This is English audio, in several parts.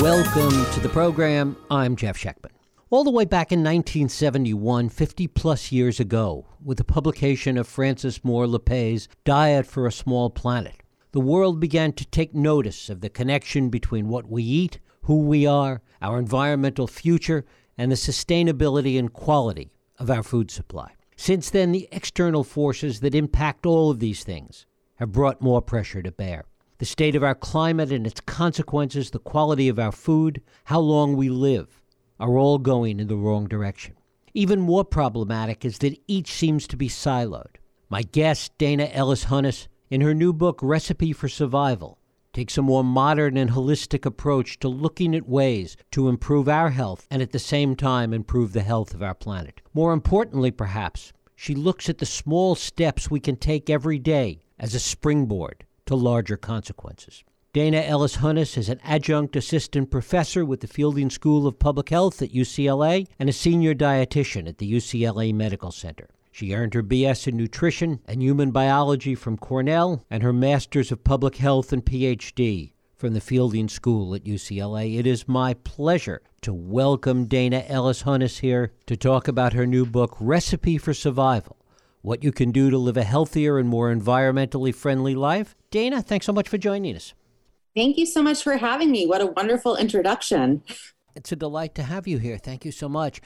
Welcome to the program. I'm Jeff Schechtman. All the way back in 1971, 50 plus years ago, with the publication of Frances Moore Lappé's Diet for a Small Planet, the world began to take notice of the connection between what we eat, who we are, our environmental future, and the sustainability and quality of our food supply. Since then, the external forces that impact all of these things have brought more pressure to bear. The state of our climate and its consequences, the quality of our food, how long we live, are all going in the wrong direction. Even more problematic is that each seems to be siloed. My guest, Dana Ellis Hunnes, in her new book, Recipe for Survival, takes a more modern and holistic approach to looking at ways to improve our health and at the same time improve the health of our planet. More importantly, perhaps, she looks at the small steps we can take every day as a springboard to larger consequences. Dana Ellis Hunnes is an adjunct assistant professor with the Fielding School of Public Health at UCLA and a senior dietitian at the UCLA Medical Center. She earned her BS in nutrition and human biology from Cornell and her master's of public health and PhD from the Fielding School at UCLA. It is my pleasure to welcome Dana Ellis Hunnes here to talk about her new book, Recipe for Survival What You Can Do to Live a Healthier and More Environmentally Friendly Life. Dana, thanks so much for joining us. Thank you so much for having me. What a wonderful introduction. It's a delight to have you here. Thank you so much.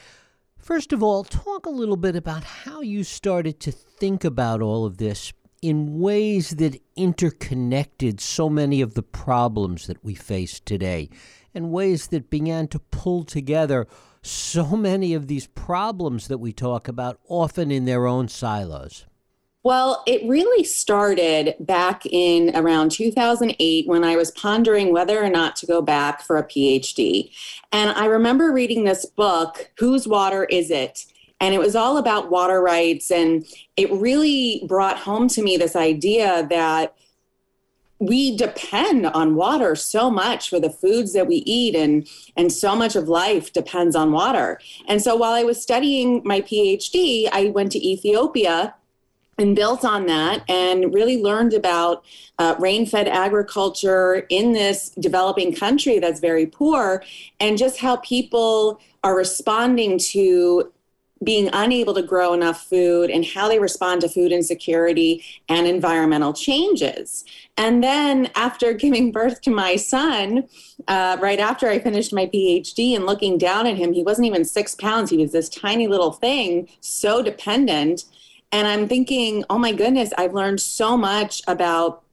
First of all, talk a little bit about how you started to think about all of this in ways that interconnected so many of the problems that we face today, and ways that began to pull together so many of these problems that we talk about, often in their own silos. Well, it really started back in around 2008 when I was pondering whether or not to go back for a PhD. And I remember reading this book, Whose Water Is It? And it was all about water rights. And it really brought home to me this idea that we depend on water so much for the foods that we eat and and so much of life depends on water. And so while I was studying my PhD, I went to Ethiopia and built on that and really learned about uh, rain fed agriculture in this developing country that's very poor and just how people are responding to being unable to grow enough food and how they respond to food insecurity and environmental changes. And then, after giving birth to my son, uh, right after I finished my PhD and looking down at him, he wasn't even six pounds. He was this tiny little thing, so dependent and I'm thinking, oh my goodness, I've learned so much about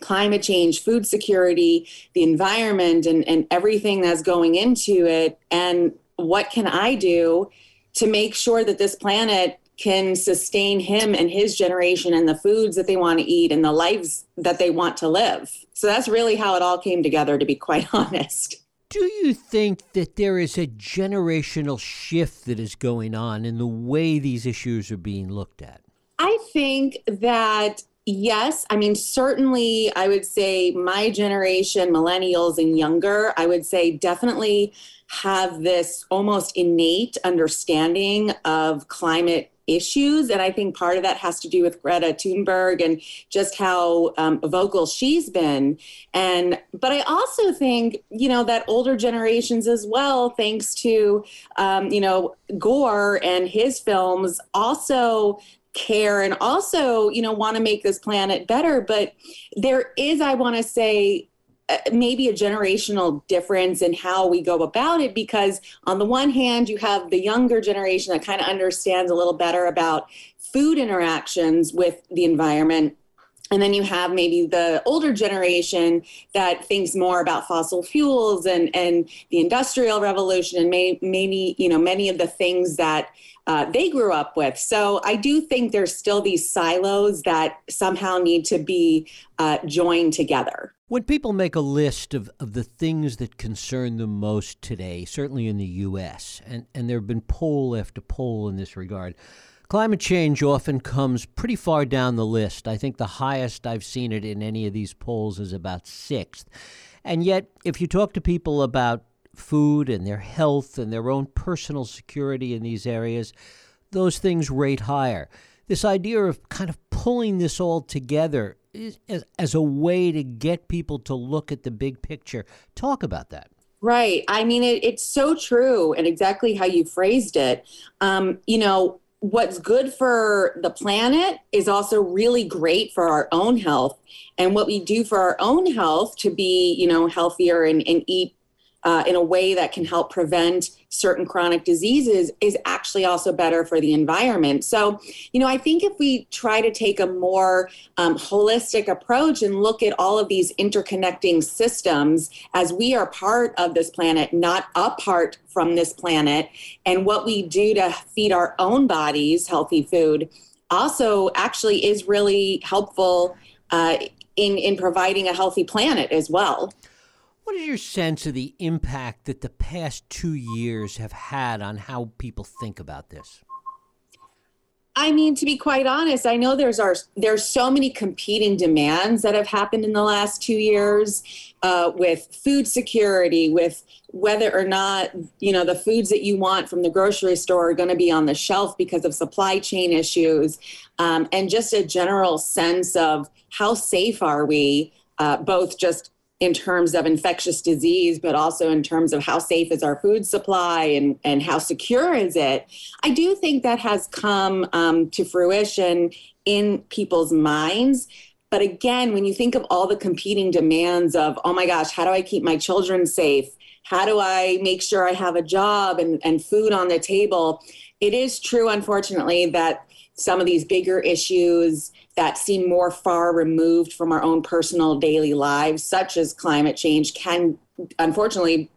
climate change, food security, the environment, and, and everything that's going into it. And what can I do to make sure that this planet can sustain him and his generation and the foods that they want to eat and the lives that they want to live? So that's really how it all came together, to be quite honest. Do you think that there is a generational shift that is going on in the way these issues are being looked at? I think that Yes, I mean, certainly, I would say my generation, millennials and younger, I would say definitely have this almost innate understanding of climate issues. And I think part of that has to do with Greta Thunberg and just how um, vocal she's been. And, but I also think, you know, that older generations as well, thanks to, um, you know, Gore and his films, also care and also you know want to make this planet better but there is i want to say uh, maybe a generational difference in how we go about it because on the one hand you have the younger generation that kind of understands a little better about food interactions with the environment and then you have maybe the older generation that thinks more about fossil fuels and, and the industrial revolution and may, maybe you know many of the things that uh, they grew up with. So I do think there's still these silos that somehow need to be uh, joined together. When people make a list of, of the things that concern them most today, certainly in the U.S., and, and there have been poll after poll in this regard, climate change often comes pretty far down the list. I think the highest I've seen it in any of these polls is about sixth. And yet, if you talk to people about food and their health and their own personal security in these areas, those things rate higher. This idea of kind of pulling this all together as, as a way to get people to look at the big picture. Talk about that. Right. I mean, it, it's so true and exactly how you phrased it. Um, you know, what's good for the planet is also really great for our own health. And what we do for our own health to be, you know, healthier and, and eat uh, in a way that can help prevent certain chronic diseases is actually also better for the environment. So, you know, I think if we try to take a more um, holistic approach and look at all of these interconnecting systems as we are part of this planet, not apart from this planet, and what we do to feed our own bodies healthy food also actually is really helpful uh, in, in providing a healthy planet as well. What is your sense of the impact that the past two years have had on how people think about this? I mean, to be quite honest, I know there's our there's so many competing demands that have happened in the last two years, uh, with food security, with whether or not you know the foods that you want from the grocery store are going to be on the shelf because of supply chain issues, um, and just a general sense of how safe are we, uh, both just in terms of infectious disease, but also in terms of how safe is our food supply and, and how secure is it, I do think that has come um, to fruition in people's minds. But again, when you think of all the competing demands of, oh my gosh, how do I keep my children safe? How do I make sure I have a job and, and food on the table? It is true, unfortunately, that some of these bigger issues that seem more far removed from our own personal daily lives, such as climate change, can unfortunately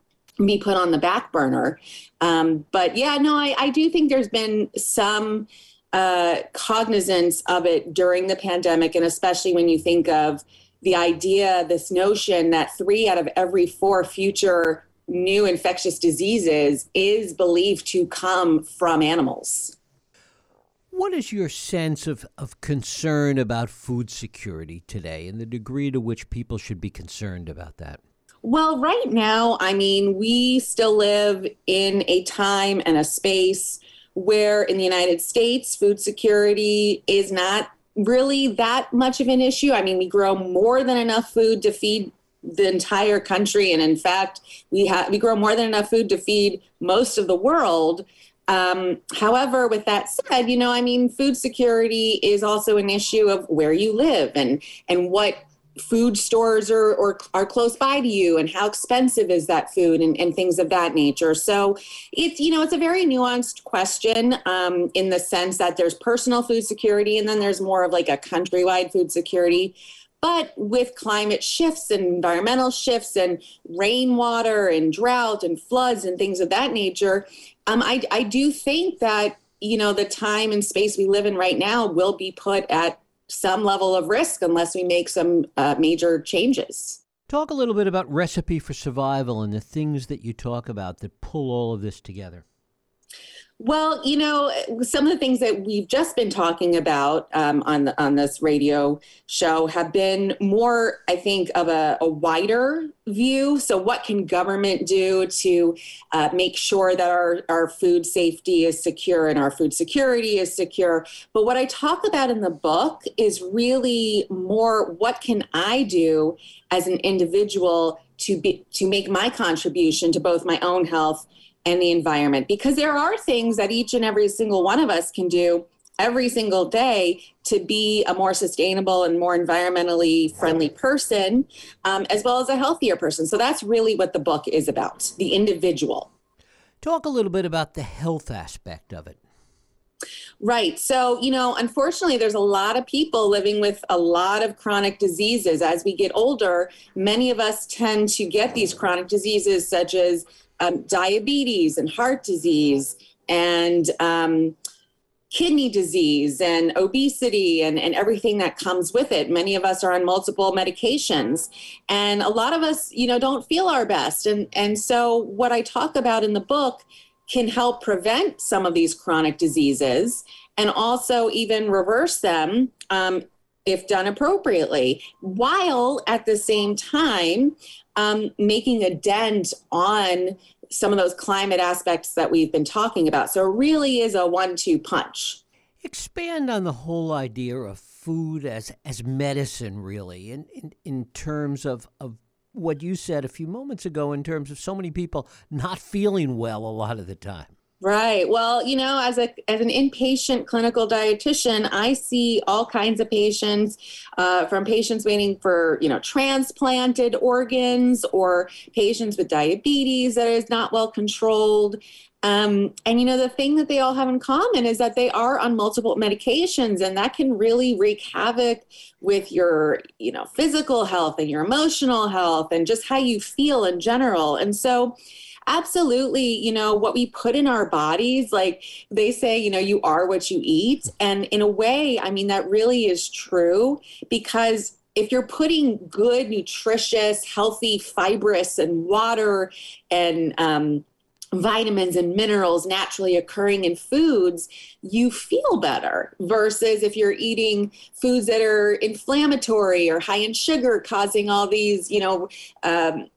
be put on the back burner. Um, but yeah, no, I, I, do think there's been some uh, cognizance of it during the pandemic, and especially when you think of the idea, this notion that three out of every four future new infectious diseases is believed to come from animals. What is your sense of, of concern about food security today and the degree to which people should be concerned about that? Well, right now, I mean, we still live in a time and a space where in the United States, food security is not really that much of an issue. I mean, we grow more than enough food to feed the entire country and in fact we have we grow more than enough food to feed most of the world um, however, with that said, you know, I mean, food security is also an issue of where you live and and what food stores are or are close by to you and how expensive is that food and, and things of that nature. So it's you know it's a very nuanced question um, in the sense that there's personal food security and then there's more of like a countrywide food security but with climate shifts and environmental shifts and rainwater and drought and floods and things of that nature, um, I, I do think that you know the time and space we live in right now will be put at some level of risk unless we make some uh, major changes. Talk a little bit about recipe for survival and the things that you talk about that pull all of this together. Well, you know, some of the things that we've just been talking about um, on the, on this radio show have been more, I think, of a, a wider view. So, what can government do to uh, make sure that our, our food safety is secure and our food security is secure? But what I talk about in the book is really more what can I do as an individual to be to make my contribution to both my own health and the environment because there are things that each and every single one of us can do every single day to be a more sustainable and more environmentally friendly person, um, as well as a healthier person. So that's really what the book is about the individual. Talk a little bit about the health aspect of it. Right. So, you know, unfortunately, there's a lot of people living with a lot of chronic diseases. As we get older, many of us tend to get these chronic diseases such as um, diabetes and heart disease and um, kidney disease and obesity and, and everything that comes with it. Many of us are on multiple medications and a lot of us, you know, don't feel our best. And, and so what I talk about in the book can help prevent some of these chronic diseases and also even reverse them um, if done appropriately, while at the same time um, making a dent on some of those climate aspects that we've been talking about. So it really is a one two punch. Expand on the whole idea of food as, as medicine, really, in, in, in terms of, of what you said a few moments ago in terms of so many people not feeling well a lot of the time. Right. Well, you know, as a as an inpatient clinical dietitian, I see all kinds of patients, uh, from patients waiting for you know transplanted organs or patients with diabetes that is not well controlled. Um, and you know, the thing that they all have in common is that they are on multiple medications, and that can really wreak havoc with your, you know, physical health and your emotional health and just how you feel in general. And so, absolutely, you know, what we put in our bodies, like they say, you know, you are what you eat. And in a way, I mean, that really is true because if you're putting good, nutritious, healthy, fibrous, and water and um, vitamins and minerals naturally occurring in foods, you feel better. Versus if you're eating foods that are inflammatory or high in sugar, causing all these, you know, um,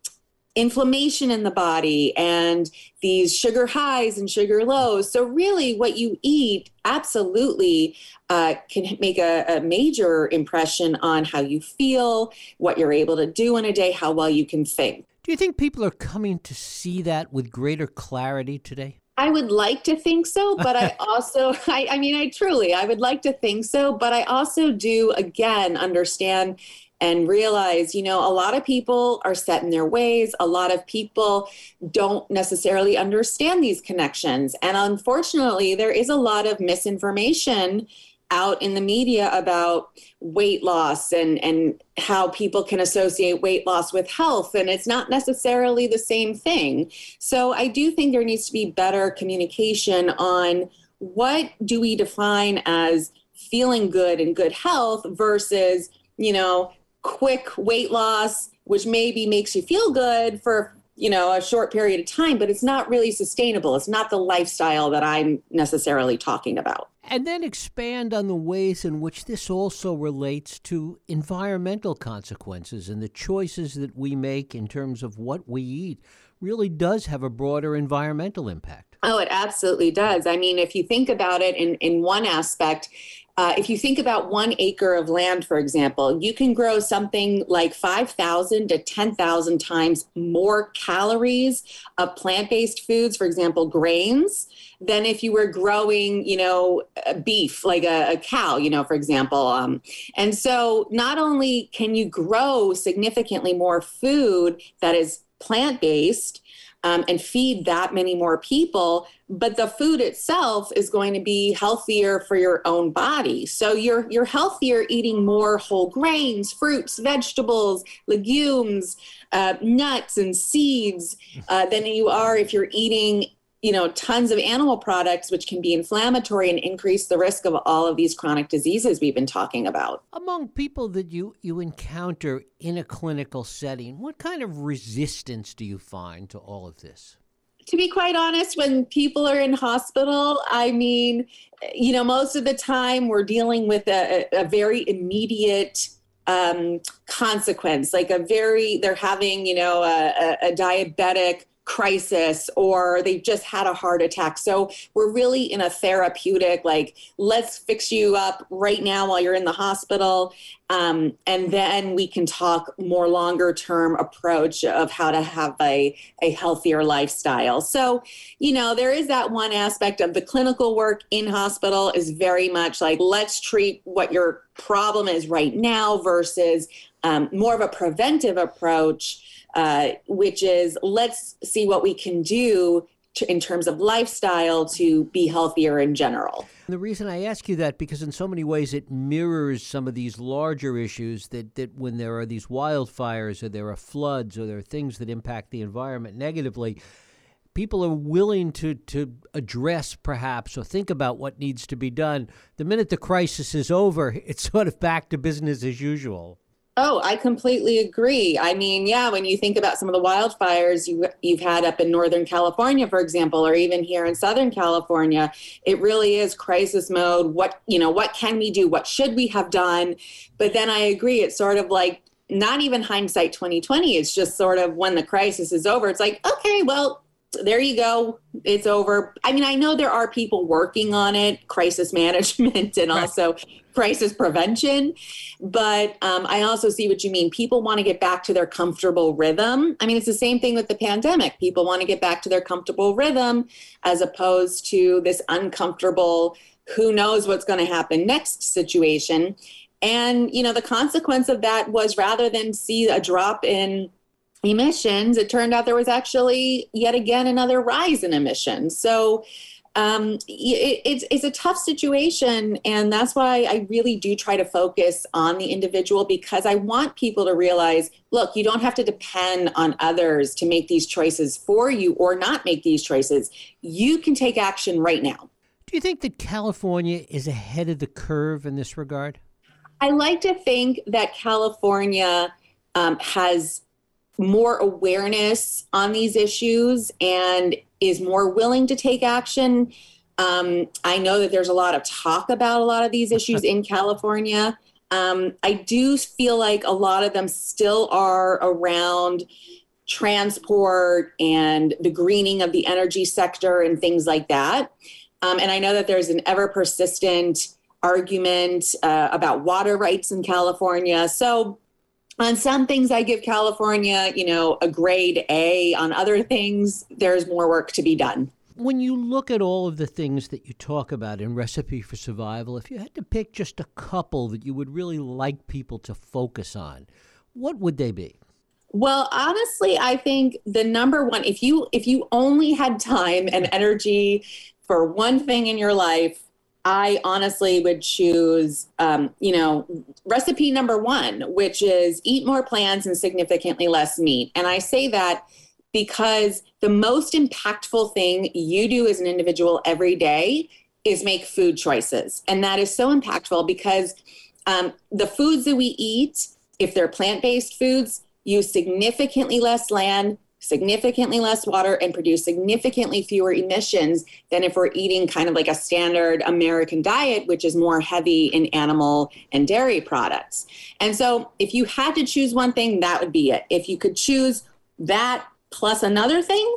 inflammation in the body and these sugar highs and sugar lows. So, really, what you eat absolutely uh, can make a, a, major impression on how you feel, what you're able to do in a day, how well you can think. Do you think people are coming to see that with greater clarity today? I would like to think so, but I also, I, I mean, I truly, I would like to think so, but I also do, again, understand and realize, you know, a lot of people are set in their ways. A lot of people don't necessarily understand these connections. And unfortunately, there is a lot of misinformation out in the media about weight loss and and how people can associate weight loss with health and it's not necessarily the same thing so i do think there needs to be better communication on what do we define as feeling good and good health versus you know quick weight loss which maybe makes you feel good for you know a short period of time but it's not really sustainable it's not the lifestyle that i'm necessarily talking about and then expand on the ways in which this also relates to environmental consequences and the choices that we make in terms of what we eat really does have a broader environmental impact. Oh, it absolutely does. I mean, if you think about it in, in one aspect, uh, if you think about one acre of land, for example, you can grow something like 5,000 to 10,000 times more calories of plant based foods, for example, grains, than if you were growing, you know, beef, like a, a cow, you know, for example. Um, and so not only can you grow significantly more food that is plant based, um, and feed that many more people but the food itself is going to be healthier for your own body. So you're you're healthier eating more whole grains fruits vegetables legumes uh, nuts and seeds uh, than you are if you're eating you know tons of animal products which can be inflammatory and increase the risk of all of these chronic diseases we've been talking about. Among people that you you encounter in a clinical setting what kind of resistance do you find to all of this? To be quite honest when people are in hospital i mean you know most of the time we're dealing with a, a very immediate um, consequence like a very they're having you know a, a diabetic crisis or they've just had a heart attack. So we're really in a therapeutic, like, let's fix you up right now while you're in the hospital. Um, and then we can talk more longer term approach of how to have a, a healthier lifestyle. So, you know, there is that one aspect of the clinical work in hospital is very much like, let's treat what your problem is right now versus um, more of a preventive approach uh, which is let's see what we can do to, in terms of lifestyle to be healthier in general. The reason I ask you that because in so many ways it mirrors some of these larger issues that, that when there are these wildfires or there are floods or there are things that impact the environment negatively, people are willing to, to address perhaps or think about what needs to be done. The minute the crisis is over, it's sort of back to business as usual. Oh, I completely agree. I mean, yeah, when you think about some of the wildfires you, you've had up in Northern California, for example, or even here in Southern California, it really is crisis mode. What, you know, what can we do? What should we have done? But then I agree, it's sort of like not even hindsight 2020. It's just sort of when the crisis is over, it's like, okay, well, there you go. It's over. I mean, I know there are people working on it, crisis management and right. also crisis prevention. But um, I also see what you mean. People want to get back to their comfortable rhythm. I mean, it's the same thing with the pandemic. People want to get back to their comfortable rhythm as opposed to this uncomfortable, who knows what's going to happen next situation. And, you know, the consequence of that was rather than see a drop in emissions, it turned out there was actually yet again another rise in emissions. So um, it, it's, it's a tough situation. And that's why I really do try to focus on the individual because I want people to realize look, you don't have to depend on others to make these choices for you or not make these choices. You can take action right now. Do you think that California is ahead of the curve in this regard? I like to think that California um, has more awareness on these issues and is more willing to take action. Um, I know that there's a lot of talk about a lot of these issues in California. Um, I do feel like a lot of them still are around transport and the greening of the energy sector and things like that. Um, and I know that there's an ever persistent argument uh, about water rights in California. So on some things i give california you know a grade a. On other things there's more work to be done. When you look at all of the things that you talk about in recipe for survival if you had to pick just a couple that you would really like people to focus on what would they be? Well honestly i think the number one if you if you only had time and energy for one thing in your life I honestly would choose, um, you know, recipe number one, which is eat more plants and significantly less meat. And I say that because the most impactful thing you do as an individual every day is make food choices. And that is so impactful because um, the foods that we eat, if they're plant based foods, use significantly less land, significantly less water and produce significantly fewer emissions than if we're eating kind of like a standard American diet, which is more heavy in animal and dairy products. And so, if you had to choose one thing, that would be it. If you could choose that plus another thing,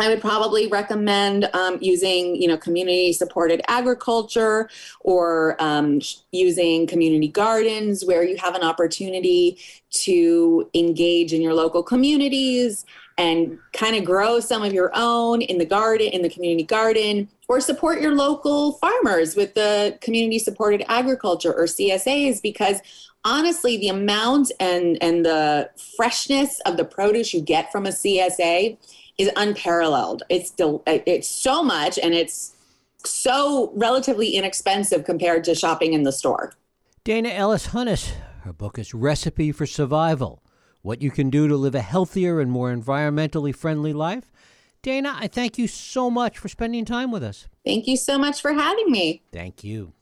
I would probably recommend um, using, you know, community-supported agriculture or um, using community gardens where you have an opportunity to engage in your local communities and kind of grow some of your own in the garden, in the community garden, or support your local farmers with the community-supported agriculture or CSAs because honestly the amount and and the freshness of the produce you get from a CSA is unparalleled. It's del- it's so much and it's so relatively inexpensive compared to shopping in the store. Dana Ellis Hunnes, her book is Recipe for Survival What You Can Do to Live a Healthier and More Environmentally Friendly Life. Dana, I thank you so much for spending time with us. Thank you so much for having me. Thank you.